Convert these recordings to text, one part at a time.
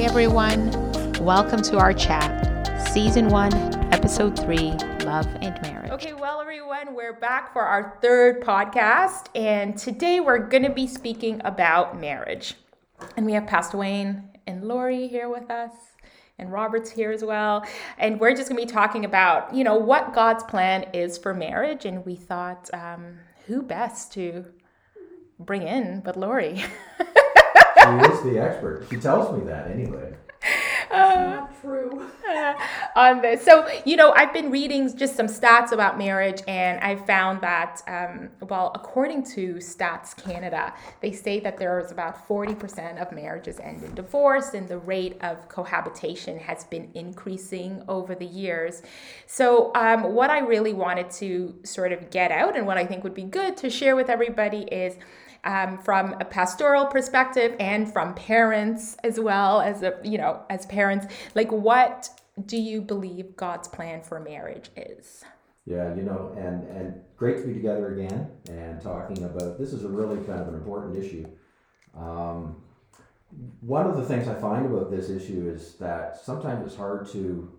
Hey everyone, welcome to our chat, season one, episode three Love and Marriage. Okay, well, everyone, we're back for our third podcast, and today we're going to be speaking about marriage. And we have Pastor Wayne and Lori here with us, and Robert's here as well. And we're just to be talking about, you know, what God's plan is for marriage. And we thought, um, who best to bring in but Lori? she is the expert. She tells me that anyway. Uh, true. on this. So, you know, I've been reading just some stats about marriage, and I found that, um, well, according to Stats Canada, they say that there is about 40% of marriages end in divorce, and the rate of cohabitation has been increasing over the years. So, um, what I really wanted to sort of get out, and what I think would be good to share with everybody is um, from a pastoral perspective and from parents as well as a, you know as parents like what do you believe god's plan for marriage is Yeah, you know, and and great to be together again and talking about this is a really kind of an important issue. Um, one of the things I find about this issue is that sometimes it's hard to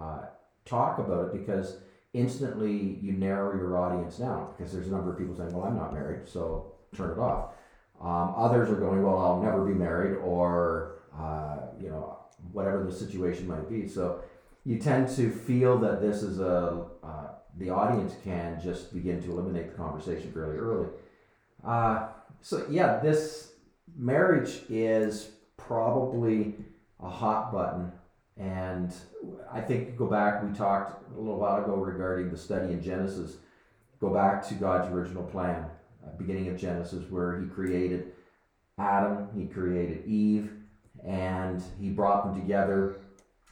uh, talk about it because instantly you narrow your audience down because there's a number of people saying, "Well, I'm not married, so turn it off." Um, others are going, "Well, I'll never be married," or uh, you know, whatever the situation might be. So you tend to feel that this is a uh, the audience can just begin to eliminate the conversation fairly early. Uh, so yeah, this marriage is probably a hot button, and I think go back. We talked a little while ago regarding the study in Genesis. Go back to God's original plan, uh, beginning of Genesis, where He created Adam, He created Eve, and He brought them together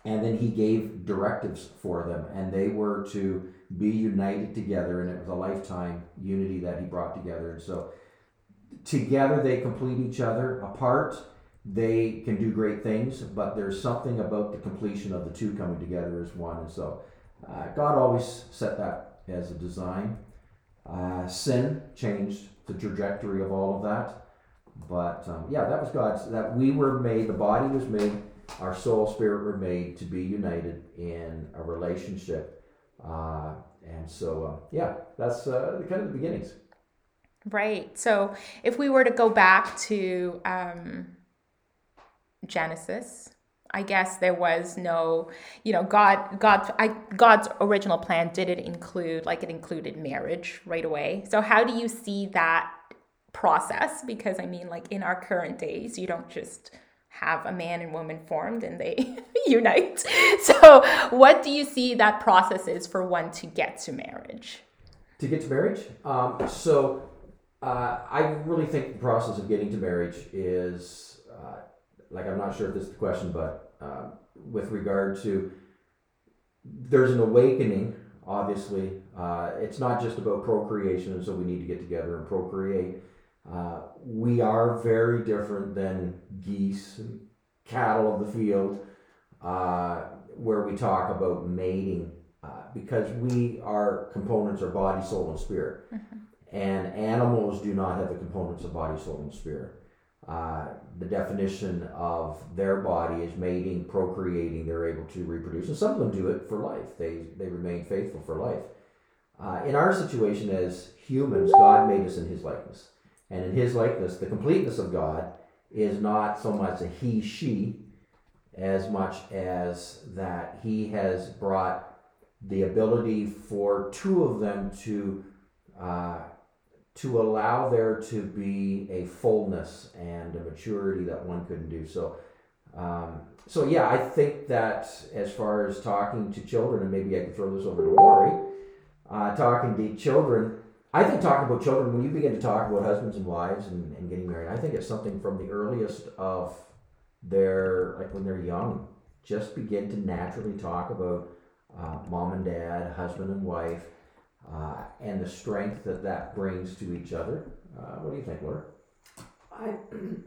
and then he gave directives for them and they were to be united together and it was a lifetime unity that he brought together. And so together they complete each other apart. They can do great things but there's something about the completion of the two coming together as one. And so uh, god always set that as a design uh, sin changed the trajectory of all of that but um, yeah that was god's that we were made the body was made our soul spirit were made to be united in a relationship uh, and so uh, yeah that's uh, kind of the beginnings. Right so if we were to go back to um, genesis i guess there was no you know god god I, god's original plan didn't include like it included marriage right away so how do you see that process because i mean like in our current days you don't just have a man and woman formed and they unite. So, what do you see that process is for one to get to marriage? To get to marriage? Um, so, uh, I really think the process of getting to marriage is uh, like, I'm not sure if this is the question, but uh, with regard to there's an awakening, obviously. Uh, it's not just about procreation, and so we need to get together and procreate. Uh, we are very different than geese and cattle of the field, uh, where we talk about mating, uh, because we are components are body, soul, and spirit, and animals do not have the components of body, soul, and spirit. Uh, the definition of their body is mating, procreating. They're able to reproduce, and some of them do it for life. They they remain faithful for life. Uh, in our situation as humans, God made us in His likeness. And in his likeness, the completeness of God is not so much a he, she, as much as that he has brought the ability for two of them to uh, to allow there to be a fullness and a maturity that one couldn't do. So, um, so yeah, I think that as far as talking to children, and maybe I can throw this over to Lori, uh, talking to children, I think talking about children, when you begin to talk about husbands and wives and, and getting married, I think it's something from the earliest of their, like when they're young, just begin to naturally talk about uh, mom and dad, husband and wife, uh, and the strength that that brings to each other. Uh, what do you think, Laura? I,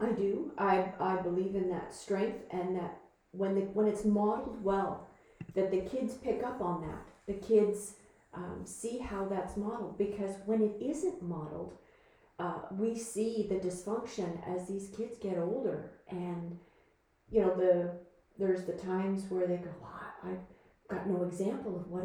I do. I, I believe in that strength and that when the, when it's modeled well, that the kids pick up on that. The kids um, see how that's modeled because when it isn't modeled, uh, we see the dysfunction as these kids get older and you know the there's the times where they go, well, I've got no example of what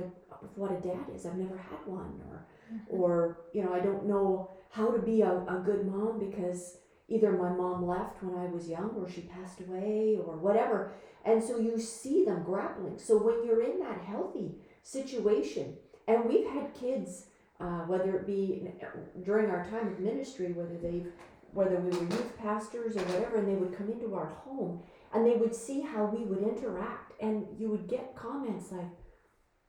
what a dad is. I've never had one, or, or you know, I don't know how to be a, a good mom because either my mom left when I was young, or she passed away, or whatever. And so you see them grappling. So when you're in that healthy situation, and we've had kids, uh, whether it be during our time of ministry, whether they've whether we were youth pastors or whatever, and they would come into our home and they would see how we would interact, and you would get comments like,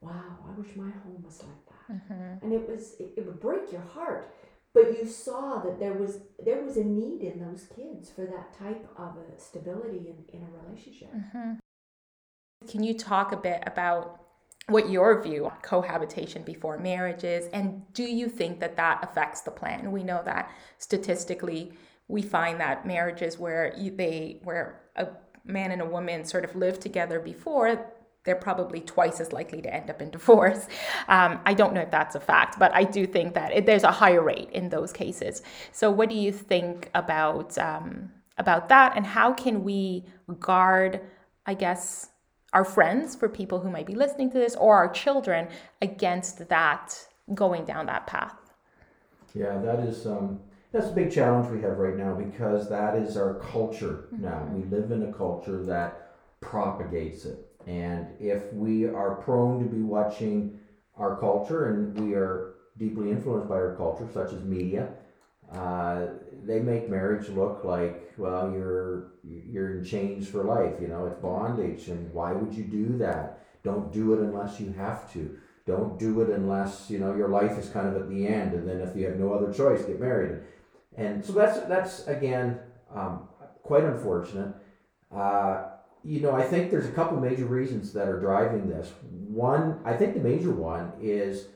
"Wow, I wish my home was like that," mm-hmm. and it was it, it would break your heart. But you saw that there was there was a need in those kids for that type of a stability in, in a relationship. Mm-hmm. Can you talk a bit about what your view on cohabitation before marriage is and do you think that that affects the plan we know that statistically we find that marriages where you, they where a man and a woman sort of live together before they're probably twice as likely to end up in divorce. Um, I don't know if that's a fact, but I do think that it, there's a higher rate in those cases. So, what do you think about um, about that, and how can we guard, I guess, our friends, for people who might be listening to this, or our children against that going down that path. Yeah, that is um, that's a big challenge we have right now because that is our culture mm-hmm. now. We live in a culture that propagates it, and if we are prone to be watching our culture and we are deeply influenced by our culture, such as media, uh, they make marriage look like well you're you're in chains for life you know it's bondage. And why would you do that? Don't do it unless you have to. Don't do it unless you know your life is kind of at the end. And then if you have no other choice get married. And so that's that's again um, quite unfortunate. Uh, you know i think there's a couple major reasons that are driving this. One i think the major one is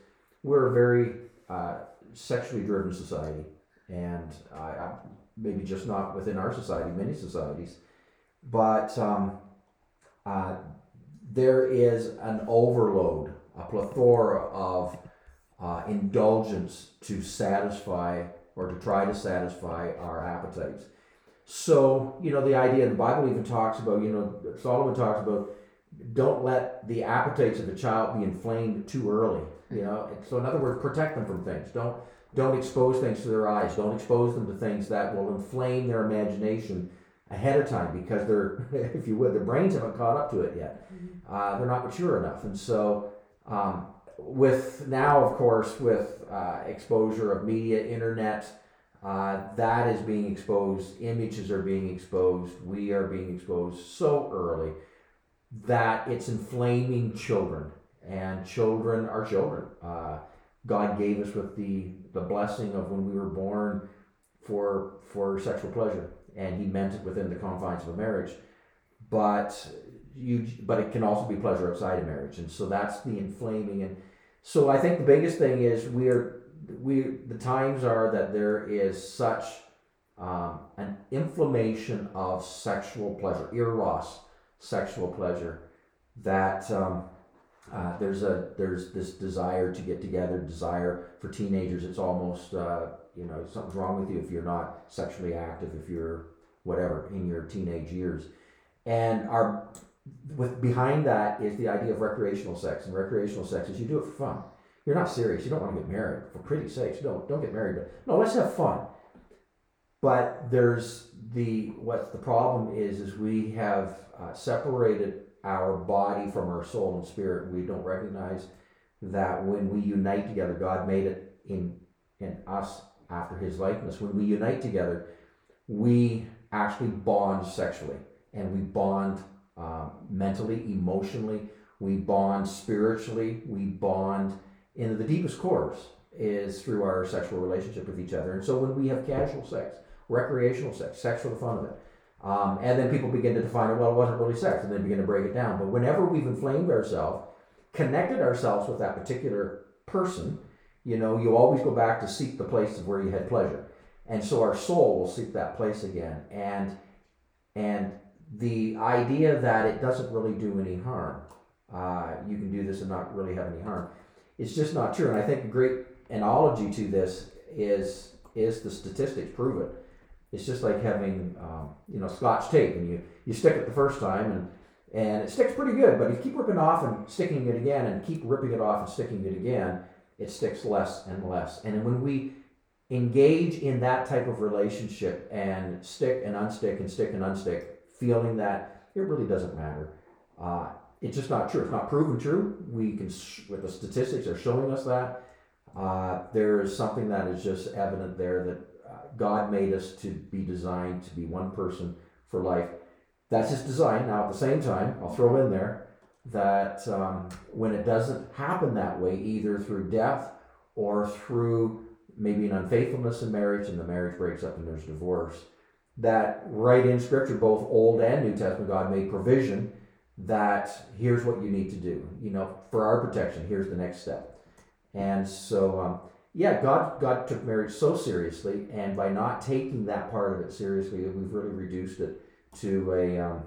we're a very uh, sexually driven society. And I, maybe just not within our society, many societies, but um, uh, there is an overload, a plethora of uh, indulgence to satisfy or to try to satisfy our appetites. So, you know, the idea, in the Bible even talks about, you know, Solomon talks about don't let the appetites of a child be inflamed too early. You know, so in other words, protect them from things. Don't don't expose things to their eyes. Don't expose them to things that will inflame their imagination ahead of time because they're, if you would, their brains haven't caught up to it yet. Mm-hmm. Uh, they're not mature enough. And so, um, with now, of course, with uh, exposure of media, internet, uh, that is being exposed, images are being exposed, we are being exposed so early that it's inflaming children. And children are children. Uh, God gave us with the, the blessing of when we were born for for sexual pleasure, and He meant it within the confines of a marriage. But you, but it can also be pleasure outside of marriage, and so that's the inflaming. And so I think the biggest thing is we are we the times are that there is such um, an inflammation of sexual pleasure, eros, sexual pleasure, that um, uh, there's a there's this desire to get together, desire for teenagers. It's almost uh, you know something's wrong with you if you're not sexually active, if you're whatever in your teenage years, and our with behind that is the idea of recreational sex. And recreational sex is you do it for fun. You're not serious. You don't want to get married. For pretty sakes, don't don't get married. But no, let's have fun. But there's the what the problem is is we have uh, separated our body from our soul and spirit. We don't recognize that when we unite together, God made it in in us after His likeness. When we unite together, we actually bond sexually and we bond um, mentally, emotionally. We bond spiritually. We bond in the deepest cores is through our sexual relationship with each other. And so when we have casual sex, recreational sex, sex for the fun of it, um, and then people begin to define it, well, it wasn't really sex, and then begin to break it down. But whenever we've inflamed ourselves, connected ourselves with that particular person, you know, you always go back to seek the place of where you had pleasure. And so our soul will seek that place again. And and the idea that it doesn't really do any harm, uh, you can do this and not really have any harm, it's just not true. And I think a great analogy to this is is the statistics prove it it's just like having um, you know scotch tape and you you stick it the first time and and it sticks pretty good. But if you keep ripping off and sticking it again, and keep ripping it off and sticking it again, it sticks less and less. And when we engage in that type of relationship and stick and unstick and stick and unstick, feeling that it really doesn't matter. Uh, it's just not true. It's not proven true. We can, with the statistics are showing us that. Uh, there is something that is just evident there that uh, God made us to be designed to be one person for life. That's His design. Now, at the same time, I'll throw in there that um, when it doesn't happen that way, either through death or through maybe an unfaithfulness in marriage and the marriage breaks up and there's divorce, that right in Scripture, both Old and New Testament, God made provision that here's what you need to do. You know, for our protection, here's the next step. And so, um, yeah, God God took marriage so seriously, and by not taking that part of it seriously, we've really reduced it to a, um,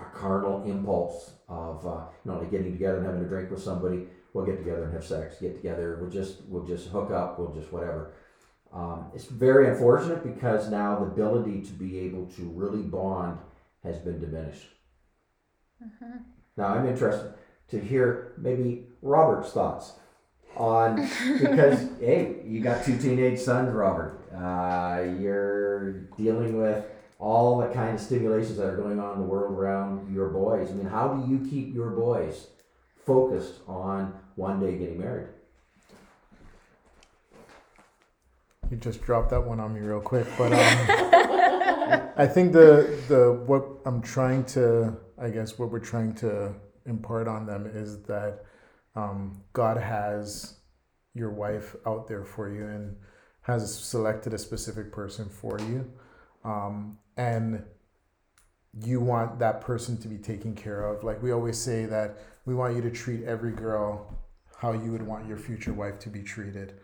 a carnal impulse of uh, you know, like getting together and having a drink with somebody. We'll get together and have sex. Get together. We'll just we'll just hook up. We'll just whatever. Um, it's very unfortunate because now the ability to be able to really bond has been diminished. Mm-hmm. Now I'm interested to hear maybe Robert's thoughts on because hey, you got two teenage sons, Robert. Uh, you're dealing with all the kind of stimulations that are going on in the world around your boys. I mean, how do you keep your boys focused on one day getting married? You just dropped that one on me real quick, but um, I think the the what I'm trying to I guess what we're trying to impart on them is that um, God has your wife out there for you and has selected a specific person for you. Um, and you want that person to be taken care of. Like we always say that we want you to treat every girl how you would want your future wife to be treated.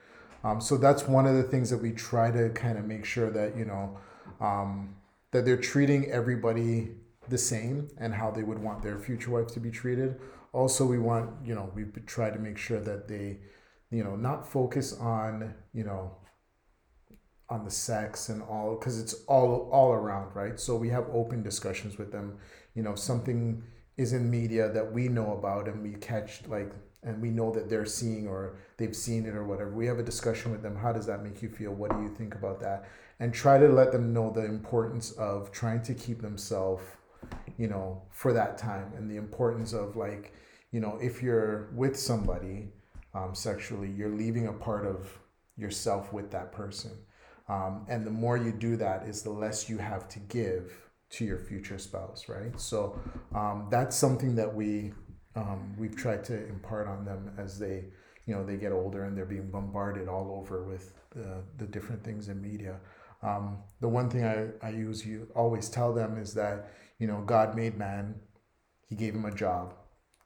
Um, so that's one of the things that we try to kind of make sure that, you know, um, that they're treating everybody the same and how they would want their future wife to be treated. Also, we want, you know, we try to make sure that they, you know, not focus on, you know, on the sex and all because it's all all around right? So we have open discussions with them. You know something is in media that we know about and we catch like and we know that they're seeing or they've seen it or whatever we have a discussion with them. How does that make you feel? What do you think about that? And try to let them know the importance of trying to keep themselves you know, for that time and the importance of like, you know, if you're with somebody um, sexually, you're leaving a part of yourself with that person. Um, and the more you do that is the less you have to give to your future spouse, right? So um, that's something that we um, we've tried to impart on them as they you know they get older and they're being bombarded all over with the, the different things in media. Um, the one thing I, I use you always tell them is that you know, God made man, he gave him a job,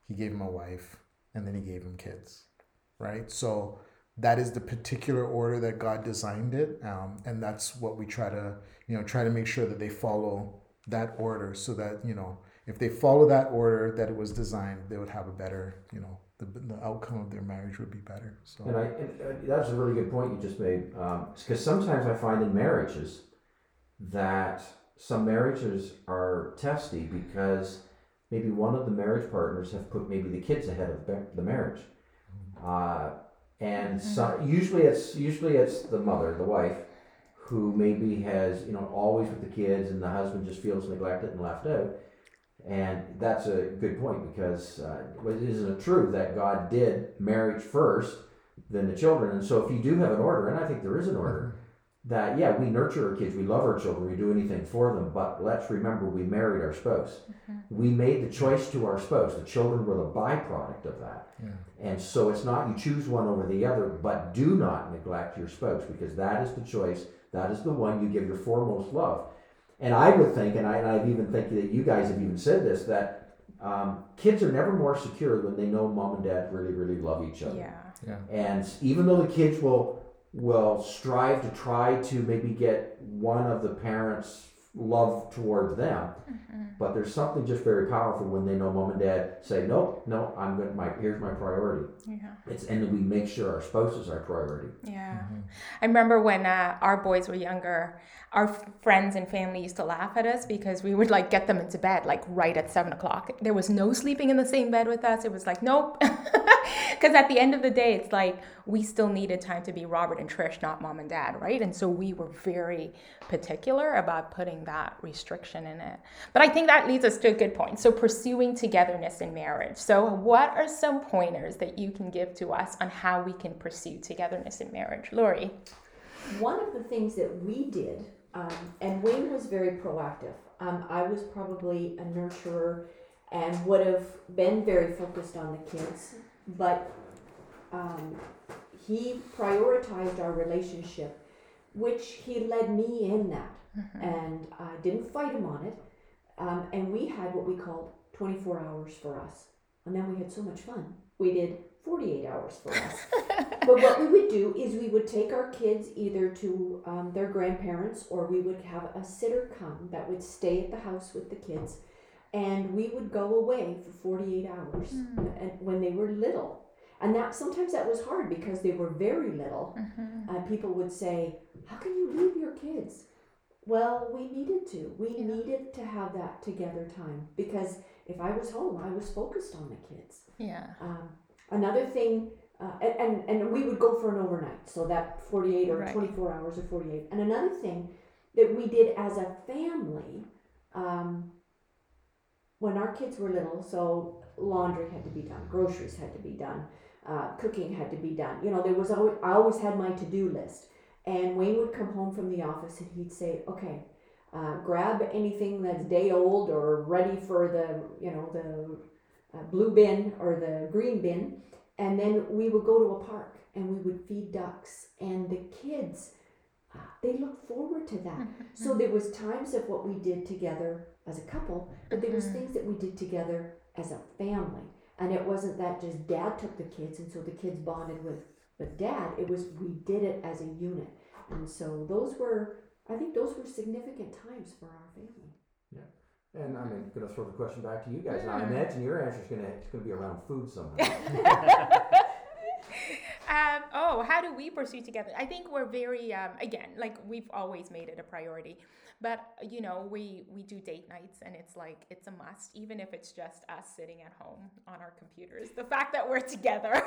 he gave him a wife, and then he gave him kids, right? So that is the particular order that God designed it, um, and that's what we try to, you know, try to make sure that they follow that order, so that you know, if they follow that order that it was designed, they would have a better, you know, the, the outcome of their marriage would be better. So, and I, and uh, that's a really good point you just made, because um, sometimes I find in marriages that some marriages are testy because maybe one of the marriage partners have put maybe the kids ahead of the marriage. Uh, and so, mm-hmm. usually it's usually it's the mother, the wife, who maybe has you know always with the kids, and the husband just feels neglected and left out. And that's a good point because uh, isn't it true that God did marriage first, then the children? And so if you do have an order, and I think there is an order, that yeah we nurture our kids we love our children we do anything for them but let's remember we married our spouse. Mm-hmm. we made the choice to our spouse. The children were the byproduct of that. Yeah. and so it's not you choose one over the other but do not neglect your spouse because that is the choice that is the one you give your foremost love. And i would think and, I, and i've even think that you guys have even said this that um, kids are never more secure when they know mom and dad really really love each other. Yeah. Yeah. And even though the kids will will strive to try to maybe get one of the parents love toward them. But there's something just very powerful when they know mom and dad say, no, no, I'm going to, my, here's my priority. Yeah. It's, and we make sure our spouse is our priority. Yeah. I remember when uh, our boys were younger, our friends and family used to laugh at us because we would like get them into bed like right at seven o'clock. There was no sleeping in the same bed with us. It was like, nope. Because at the end of the day, it's like we still needed time to be Robert and Trish, not mom and dad, right? And so we were very particular about putting that restriction in it. But I think that leads us to a good point. So, pursuing togetherness in marriage. So, what are some pointers that you can give to us on how we can pursue togetherness in marriage? Lori. One of the things that we did, um, and Wayne was very proactive. Um, I was probably a nurturer and would have been very focused on the kids, but um, he prioritized our relationship, which he led me in that, and I didn't fight him on it. Um, and we had what we called 24 hours for us, and then we had so much fun. We did 48 hours for us. but what we would do is we would take our kids either to um, their grandparents or we would have a sitter come that would stay at the house with the kids and we would go away for 48 hours and when they were little and that sometimes that was hard because they were very little uh, people would say how can you leave your kids well we needed to we Yeah. needed to have that together time because if i was home i was focused on the kids Yeah. um, another thing, uh, and, and, and we would go for an overnight, so that 48 or Right. 24 hours or 48. And another thing that we did as a family, um, when our kids were little, so laundry had to be done, groceries had to be done, uh, cooking had to be done. You know, there was always, I always had my to do list. And Wayne would come home from the office and he'd say, okay, uh, grab anything that's day old or ready for the, you know, the uh, blue bin or the green bin. And then we would go to a park and we would feed ducks. And the kids, uh, they looked forward to that. So there was times of what we did together as a couple, but there was things that we did together as a family. And it wasn't that just dad took the kids and so the kids bonded with, with dad. It was we did it as a unit. And so those were, I think those were significant times for our family. Yeah. And I'm going to throw the question back to you guys. And I imagine your answer is going to it's going to be around food somehow. Um, oh, how do we pursue together? I think we're very um, again, like we've always made it a priority, but you know, we we do date nights, and it's like it's a must, even if it's just us sitting at home on our computers. The fact that we're together.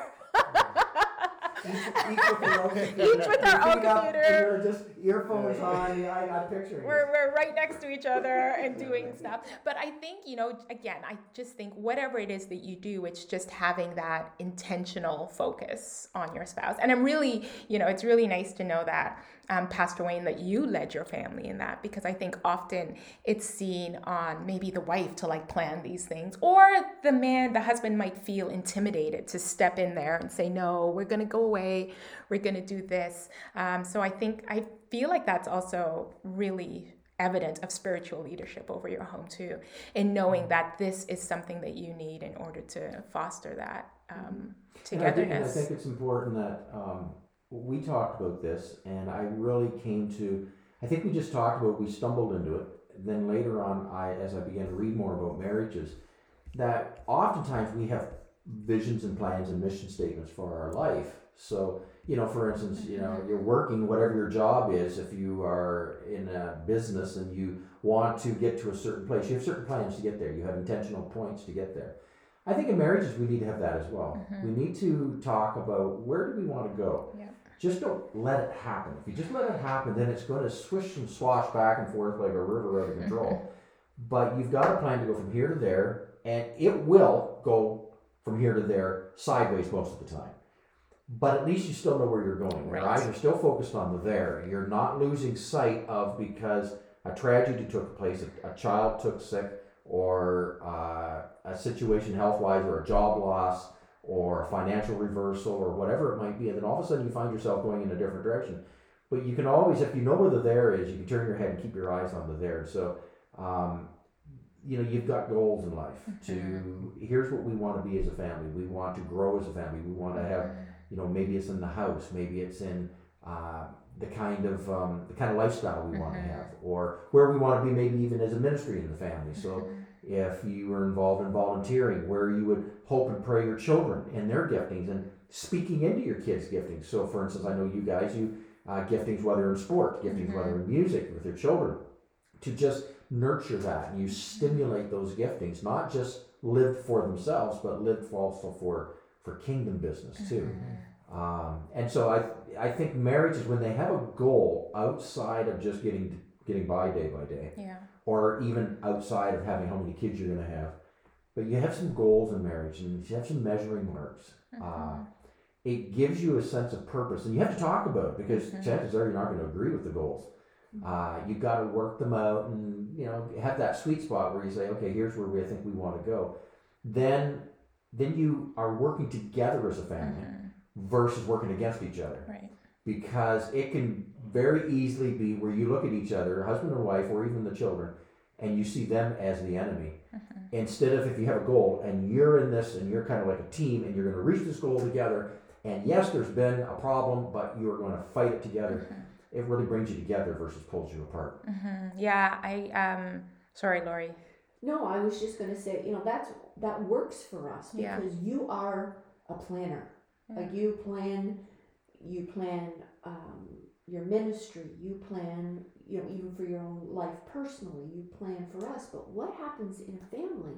Each, each with their own computer. Our own up, computer. and you're just earphones on. I, I'm picturing. we're, we're right next to each other and doing stuff. But I think, you know, again, I just think whatever it is that you do, it's just having that intentional focus on your spouse. And I'm really, you know, it's really nice to know that, um, Pastor Wayne, that you led your family in that? Because I think often it's seen on maybe the wife to like plan these things or the man, the husband might feel intimidated to step in there and say, no, we're going to go away, we're going to do this. Um, so I think, I feel like that's also really evident of spiritual leadership over your home too in knowing that this is something that you need in order to foster that um, And I think, I think it's important that um, we talked about this, and I really came to. I think we just talked about. We stumbled into it. Then later on, I as I began to read more about marriages, that oftentimes we have visions and plans and mission statements for our life. So you know, for instance, you know, mm-hmm. you're working whatever your job is. If you are in a business and you want to get to a certain place, you have certain plans to get there. You have intentional points to get there. I think in marriages we need to have that as well. Mm-hmm. We need to talk about where do we want to go. Yeah. Just don't let it happen. If you just let it happen, then it's going to swish and swash back and forth like a river out of control. but you've got a plan to go from here to there, and it will go from here to there sideways most of the time. But at least you still know where you're going. Right. eyes are still focused on the there. You're not losing sight of because a tragedy took place, a, a child took sick, or uh, a situation health wise, or a job loss, or a financial reversal, or whatever it might be. And then all of a sudden you find yourself going in a different direction. But you can always, if you know where the there is, you can turn your head and keep your eyes on the there. So, um, you know, you've got goals in life. To here's what we want to be as a family. We want to grow as a family. We want to have you know maybe it's in the house maybe it's in uh, the kind of um, the kind of lifestyle we want to have, or where we want to be, maybe even as a ministry in the family. So, if you were involved in volunteering, where you would hope and pray your children and their giftings, and speaking into your kids' giftings. So, for instance, I know you guys, you uh, giftings whether in sport, giftings whether in music with your children, to just nurture that and you stimulate those giftings, not just lived for themselves, but lived also for for kingdom business too. Um, and so I I think marriage is when they have a goal outside of just getting getting by day by day, Yeah. or even outside of having how many kids you're going to have. But you have some goals in marriage, and you have some measuring marks. Uh, it gives you a sense of purpose, and you have to talk about it because chances are you're not going to agree with the goals. Uh, you got to work them out, and you know have that sweet spot where you say, okay, here's where we I think we want to go. Then, then you are working together as a family versus working against each other Right. because it can very easily be where you look at each other, husband or wife, or even the children, and you see them as the enemy. Instead of if you have a goal and you're in this and you're kind of like a team and you're going to reach this goal together, and yes, there's been a problem, but you're going to fight it together. It really brings you together versus pulls you apart. Mm, Yeah. I um. Sorry, Lori. No, I was just gonna say, you know, that's that works for us Yeah. because you are a planner. Like you plan, you plan um, your ministry. You plan, you know, even for your own life personally. You plan for us. But what happens in a family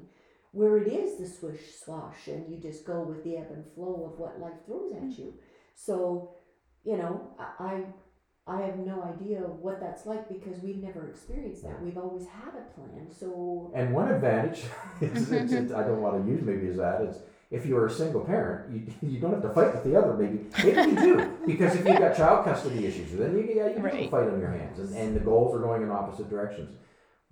where it is the swish swash and you just go with the ebb and flow of what life throws at mm. you? So, you know, I. I I have no idea what that's like because we've never experienced that. We've always had a plan. So And one advantage, is, it's, it's, I don't want to use maybe as that, is if you're a single parent, you, you don't have to fight with the other maybe. Maybe you do, because if you've got child custody issues, then you, yeah, you have a Right. fight on your hands, and, and the goals are going in opposite directions.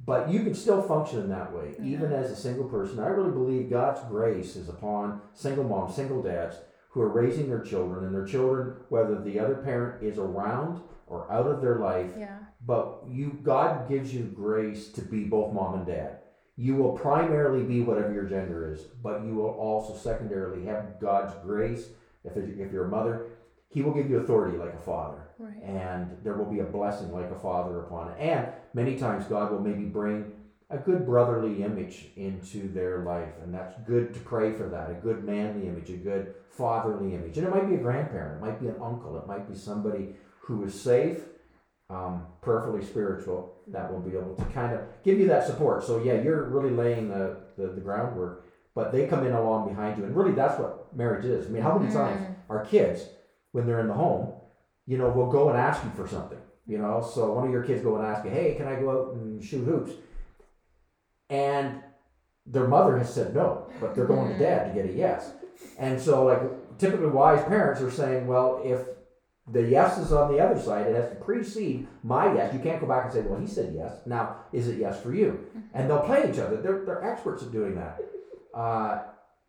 But you can still function in that way, mm-hmm. even as a single person. I really believe God's grace is upon single moms, single dads who are raising their children, and their children, whether the other parent is around or out of their life, Yeah. but you God gives you grace to be both mom and dad. You will primarily be whatever your gender is, but you will also secondarily have God's grace. If, if you're a mother, He will give you authority like a father, Right. and there will be a blessing like a father upon it. And many times God will maybe bring a good brotherly image into their life, and that's good to pray for that. A good manly image, a good fatherly image, and it might be a grandparent, it might be an uncle, it might be somebody who is safe um, prayerfully spiritual that will be able to kind of give you that support. So yeah, you're really laying the, the, the groundwork, but they come in along behind you, and really that's what marriage is. I mean, how many times our kids, when they're in the home, you know, will go and ask you for something. You know, so one of your kids go and ask you, "Hey, can I go out and shoot hoops?" And their mother has said no, but they're going to dad to get a yes. And so, like, typically wise parents are saying, well, if the yes is on the other side, it has to precede my yes. You can't go back and say, well, he said yes. Now, is it yes for you? And they'll play each other. They're, they're experts at doing that. Uh,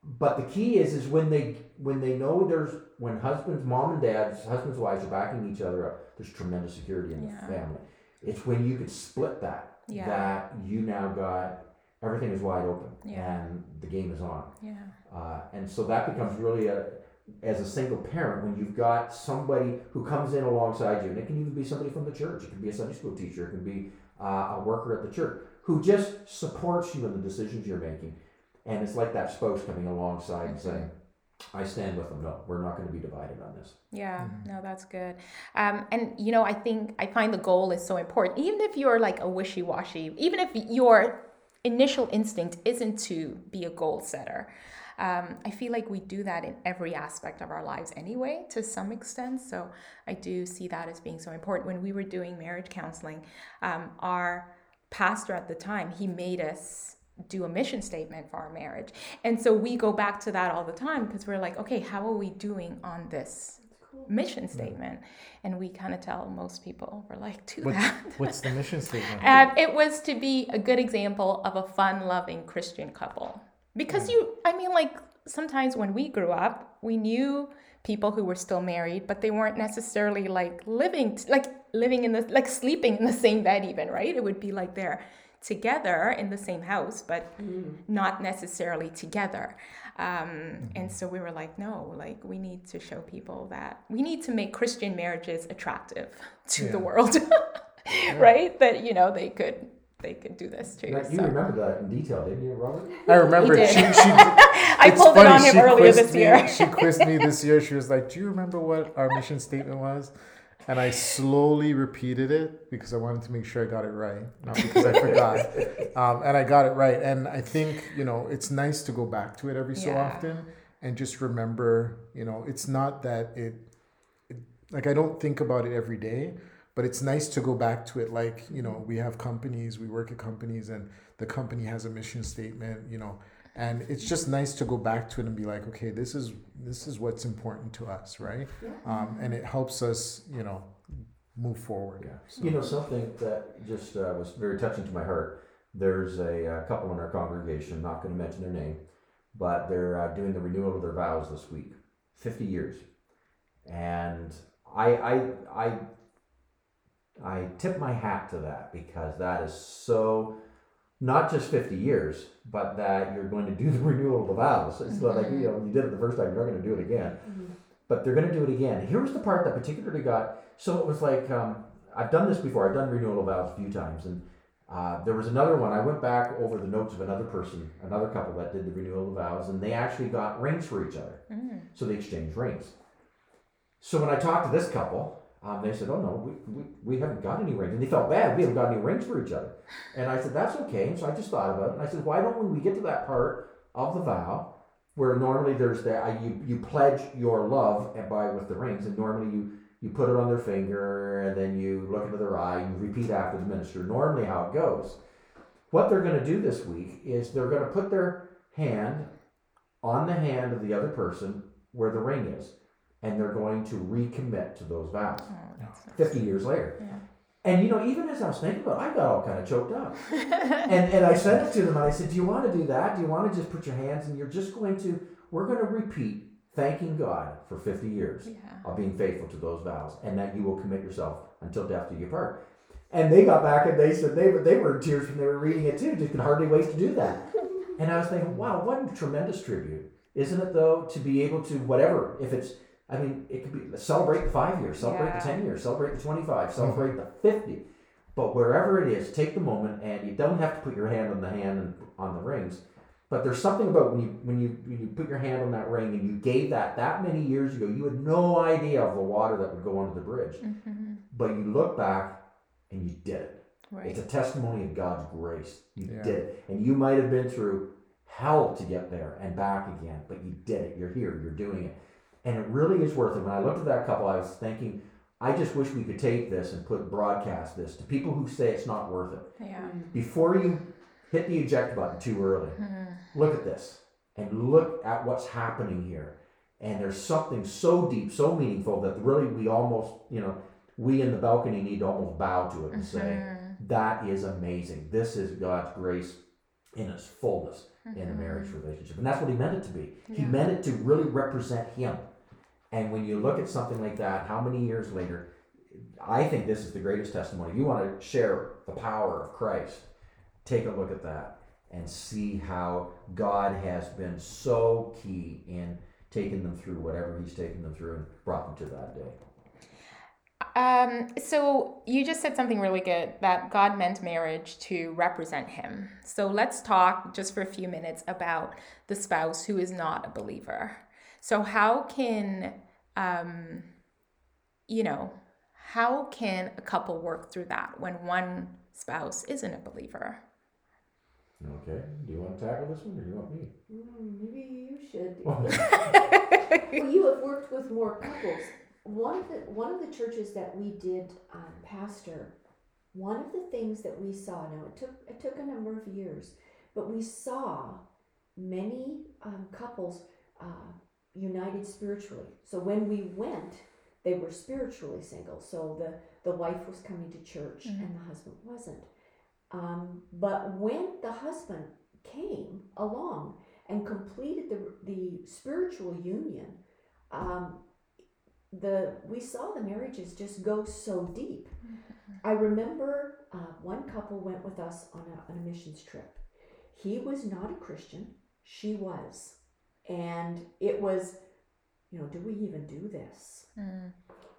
but the key is, is when they when they know there's when husbands, mom and dads, husbands, wives are backing each other up. There's tremendous security in Yeah. the family. It's when you can split that Yeah. that you now got everything is wide open Yeah. and the game is on. Yeah. Uh, and so that becomes really a, as a single parent, when you've got somebody who comes in alongside you, and it can even be somebody from the church, it can be a Sunday school teacher, it can be uh, a worker at the church, who just supports you in the decisions you're making. And it's like that spouse coming alongside and saying, I stand with them. No, we're not going to be divided on this. Yeah, no, that's good. Um, and you know, I think I find the goal is so important. Even if you're like a wishy washy, even if your initial instinct isn't to be a goal setter, um, I feel like we do that in every aspect of our lives anyway, to some extent. So I do see that as being so important. When we were doing marriage counseling, um, our pastor at the time, he made us do a mission statement for our marriage. And so we go back to that all the time because we're like, okay, how are we doing on this mission statement? And we kind of tell most people, we're like, do What's, that. what's the mission statement? Um, it was to be a good example of a fun loving Christian couple. Because you, I mean, like sometimes when we grew up, we knew people who were still married, but they weren't necessarily like living, like living in the, like sleeping in the same bed, even, right? It would be like they're together in the same house, but not necessarily together. Um, and so we were like, no, like we need to show people that we need to make Christian marriages attractive to the Yeah. world, right? That you know they could they could do this too. Now, you so. remember that in detail, didn't you, Robert? I remember did. she, she I it's pulled it on him she earlier quizzed this me- year. she quizzed me this year. She was like, "Do you remember what our mission statement was?" And I slowly repeated it because I wanted to make sure I got it right, not because I forgot. Um, and I got it right. And I think you know it's nice to go back to it every so Yeah. often and just remember. You know, it's not that it, it like I don't think about it every day, but it's nice to go back to it. Like you know, we have companies, we work at companies, and the company has a mission statement. You know, and it's just nice to go back to it and be like okay this is this is what's important to us right um, and it helps us you know move forward Yeah. So- You know, something that just uh, was very touching to my heart. There's a uh, couple in our congregation, I'm not going to mention their name, but they're uh, doing the renewal of their vows this week 50 years. And I, I, I, I tip my hat to that because that is so not just 50 years, but that you're going to do the renewal of the vows. It's not like, you know, you did it the first time, you're not going to do it again but they're going to do it again. Here's the part that particularly got so it was like um, I've done this before. I've done renewal of vows a few times, and uh, there was another one. I went back over the notes of another person, another couple that did the renewal of vows, and they actually got rings for each other. So they exchanged rings. So when I talked to this couple, um, they said, "Oh no, we, we, we haven't got any rings," and they felt bad. We haven't got any rings for each other. And I said, "That's okay." And so I just thought about it, and I said, "Why don't when we get to that part of the vow?" where normally there's the uh, you you pledge your love and by with the rings, and normally you you put it on their finger and then you look into their eye and you repeat after the minister. Normally, how it goes. What they're going to do this week is they're going to put their hand on the hand of the other person where the ring is, and they're going to recommit to those vows. Oh, that's nice. Fifty years later. Yeah. And you know, even as I was thinking about it, I got all kind of choked up. and, and I said it to them, and I said, Do you want to do that? Do you want to just put your hands and you're just going to, we're going to repeat thanking God for 50 years Yeah. of being faithful to those vows and that you will commit yourself until death do you part. And they got back and they said they were, they were in tears when they were reading it too, just could hardly wait to do that. And I was thinking, wow, what a tremendous tribute. Isn't it though, to be able to, whatever, if it's, I mean, it could be celebrate the five years, celebrate Yeah. the 10 years, celebrate the 25, celebrate the 50. But wherever it is, take the moment, and you don't have to put your hand on the hand and on the rings. But there's something about when you when you when you put your hand on that ring and you gave that that many years ago, you had no idea of the water that would go under the bridge. Mhm. But you look back and you did it. Right. It's a testimony of God's grace. You Yeah. did it, and you might have been through hell to get there and back again, but you did it. You're here. You're doing it, and it really is worth it. When I looked at that couple, I was thinking, I just wish we could take this and put broadcast this to people who say it's not worth it Yeah. before you hit the eject button too early, mm-hmm. look at this and look at what's happening here. And there's something so deep, so meaningful that really we almost, you know, we in the balcony need to almost bow to it and say, mm-hmm. that is amazing. This is God's grace in its fullness in a mm-hmm. marriage relationship. And that's what he meant it to be. He meant it to really represent him. And when you look at something like that, how many years later, I think this is the greatest testimony. You want to share the power of Christ, take a look at that and see how God has been so key in taking them through whatever He's taken them through and brought them to that day. Um, so you just said something really good that God meant marriage to represent Him. So let's talk just for a few minutes about the spouse who is not a believer. So how can, um, you know, how can a couple work through that when one spouse isn't a believer? Okay. Do you want to tackle this one or do you want me? Mm, maybe you should. Well, well, you have worked with more couples. One of the one of the churches that we did um, pastor, one of the things that we saw. Now it took it took a number of years, but we saw many um, couples uh, united spiritually. So when we went, they were spiritually single. So the the wife was coming to church and the husband wasn't. Um, but when the husband came along and completed the, the spiritual union, um, the we saw the marriages just go so deep. I remember uh, one couple went with us on a, on a missions trip. He was not a Christian, she was, and it was, you know, do we even do this? Mm.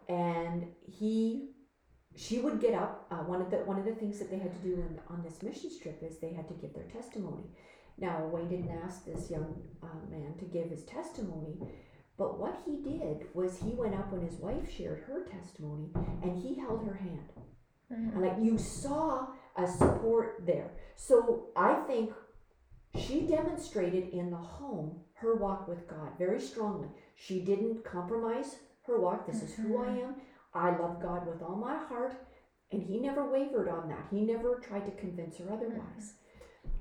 and he she would get up uh, one of the one of the things that they had to do in, on this mission trip is they had to give their testimony now wayne didn't ask this young uh, man to give his testimony but what he did was he went up when his wife shared her testimony and he held her hand and like you saw a support there so i think she demonstrated in the home her walk with god very strongly she didn't compromise her walk this is who i am I love God with all my heart, and He never wavered on that. He never tried to convince her otherwise.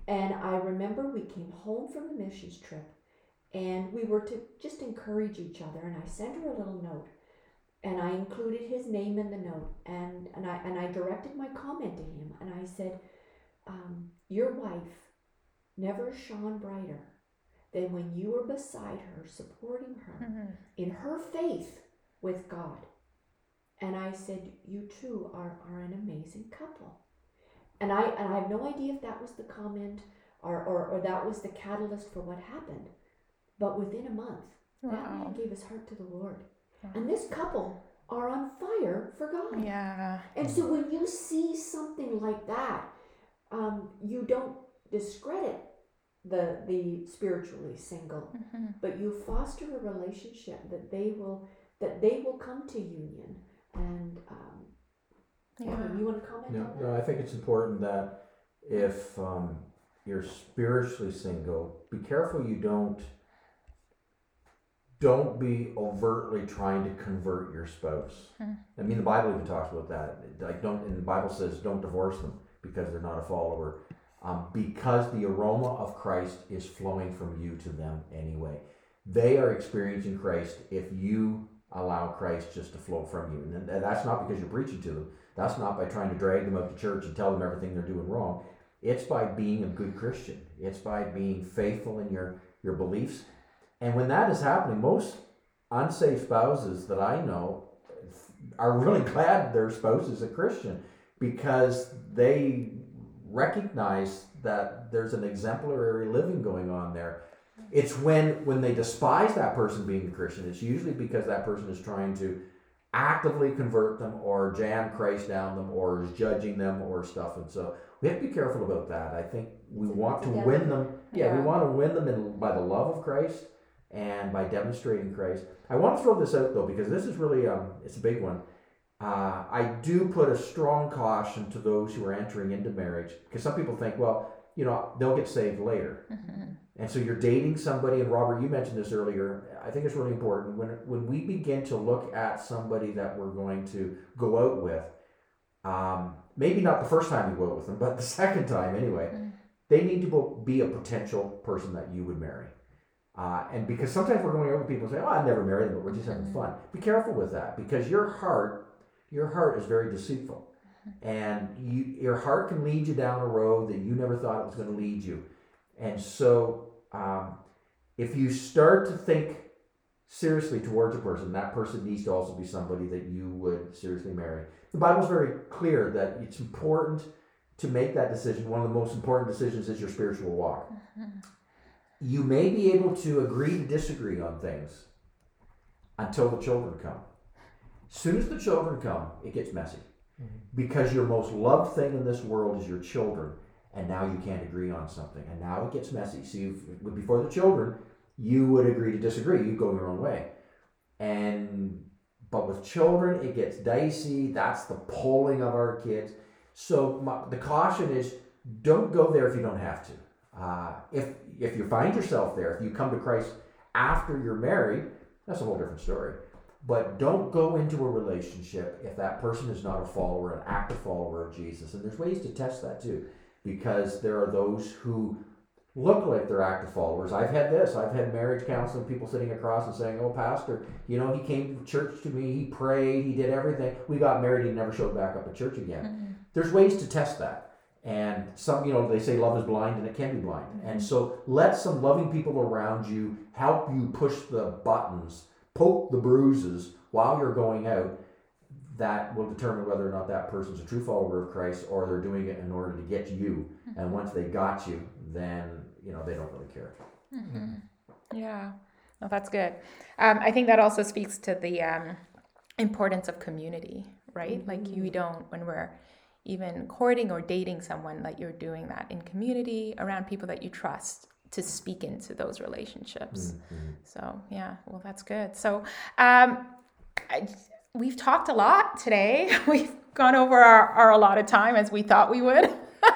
And I remember we came home from the missions trip, and we were to just encourage each other. And I sent her a little note, and I included his name in the note, and and I and I directed my comment to him, and I said, um, "Your wife never shone brighter than when you were beside her, supporting her in her faith with God." And I said, You two are, are an amazing couple. And I and I have no idea if that was the comment or, or, or that was the catalyst for what happened. But within a month, that man gave his heart to the Lord. And this couple are on fire for God. Yeah. And so when you see something like that, um, you don't discredit the the spiritually single, Mm-hmm. but you foster a relationship that they will that they will come to union. And um, Yeah. Aaron, you want to comment No, on that? no, I think it's important that if um, you're spiritually single, be careful you don't don't be overtly trying to convert your spouse. Hmm. I mean, the Bible even talks about that. Like, don't and the Bible says don't divorce them because they're not a follower, um, because the aroma of Christ is flowing from you to them anyway. They are experiencing Christ if you allow Christ just to flow from you, and that's not because you're preaching to them. That's not by trying to drag them out to church and tell them everything they're doing wrong. It's by being a good Christian. It's by being faithful in your your beliefs. And when that is happening, most unsafe spouses that I know are really glad their spouse is a Christian because they recognize that there's an exemplary living going on there. It's when when they despise that person being a Christian, it's usually because that person is trying to actively convert them or jam Christ down them or is judging them or stuff. And so we have to be careful about that. I think we want to win them. Yeah, we want to win them in, by the love of Christ and by demonstrating Christ. I want to throw this out though because this is really um, it's a big one. Uh, I do put a strong caution to those who are entering into marriage because some people think, well, you know, they'll get saved later, and so you're dating somebody. And Robert, you mentioned this earlier. I think it's really important when when we begin to look at somebody that we're going to go out with. Um, maybe not the first time you go out with them, but the second time anyway. They need to be a potential person that you would marry. Uh, and because sometimes we're going over people and say, "Oh, I'd never marry them, but we're just having fun." Be careful with that because your heart, your heart is very deceitful, and you, your heart can lead you down a road that you never thought it was going to lead you. And so, um, if you start to think seriously towards a person, that person needs to also be somebody that you would seriously marry. The Bible's very clear that it's important to make that decision. One of the most important decisions is your spiritual walk you may be able to agree to disagree on things until the children come. Soon as the children come, it gets messy because your most loved thing in this world is your children, and now you can't agree on something, and now it gets messy. So before the children, you would agree to disagree. You go your own way, and but with children, it gets dicey. That's the pulling of our kids. So my, the caution is, don't go there if you don't have to. Uh, if if you find yourself there, if you come to Christ after you're married, that's a whole different story. But don't go into a relationship if that person is not a follower, an active follower of Jesus. And there's ways to test that too, because there are those who look like they're active followers. I've had this. I've had marriage counseling people sitting across and saying, "Oh, pastor, you know, he came to church to me. He prayed. He did everything. We got married. He never showed back up at church again." Mm-hmm. There's ways to test that. And some, you know, they say love is blind and it can be blind. And so let some loving people around you help you push the buttons poke the bruises while you're going out, that will determine whether or not that person's a true follower of Christ or they're doing it in order to get you. And once they got you, then you know they don't really care. Yeah, well, that's good. Um, I think that also speaks to the um, importance of community, right? Like you don't when we're even courting or dating someone, like you're doing that in community around people that you trust to speak into those relationships. So yeah, well that's good. So um, I, we've talked a lot today. We've gone over our, our allotted time as we thought we would.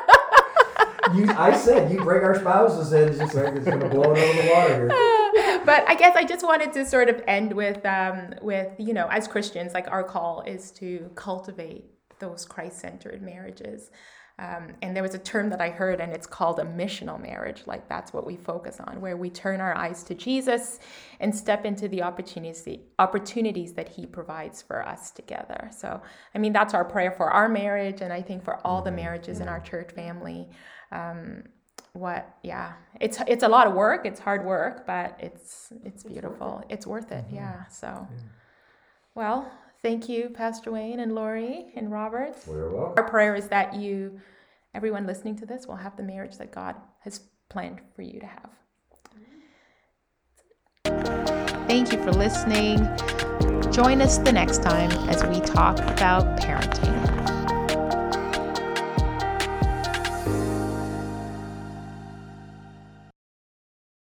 You, I said you bring our spouses in, it's just like it's gonna blow it of the water here. but I guess I just wanted to sort of end with um, with you know as Christians like our call is to cultivate those Christ centered marriages. Um, and there was a term that I heard, and it's called a missional marriage. Like that's what we focus on, where we turn our eyes to Jesus and step into the opportunities opportunities that He provides for us together. So, I mean, that's our prayer for our marriage, and I think for all the marriages in our church family. Um, what? Yeah, it's it's a lot of work. It's hard work, but it's it's beautiful. It's worth it. Yeah. So, well, thank you, Pastor Wayne and Lori and Robert. We're welcome. Our prayer is that you, everyone listening to this, will have the marriage that God has planned for you to have. Thank you for listening. Join us the next time as we talk about parenting.